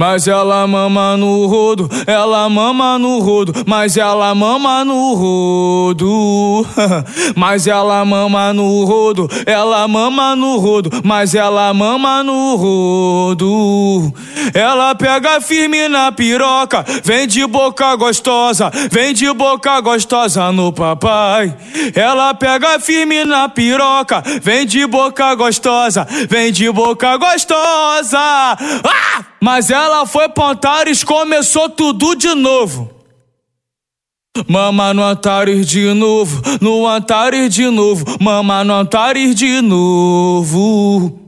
Mas ela mama no rodo, ela mama no rodo, mas ela mama no rodo. mas ela mama no rodo, ela mama no rodo, mas ela mama no rodo. Ela pega firme na piroca, vem de boca gostosa, vem de boca gostosa no papai. Ela pega firme na piroca, vem de boca gostosa, vem de boca gostosa. Ah! Mas ela foi pra Antares, começou tudo de novo. Mama no Antares de novo, no Antares de novo, mama no Antares de novo.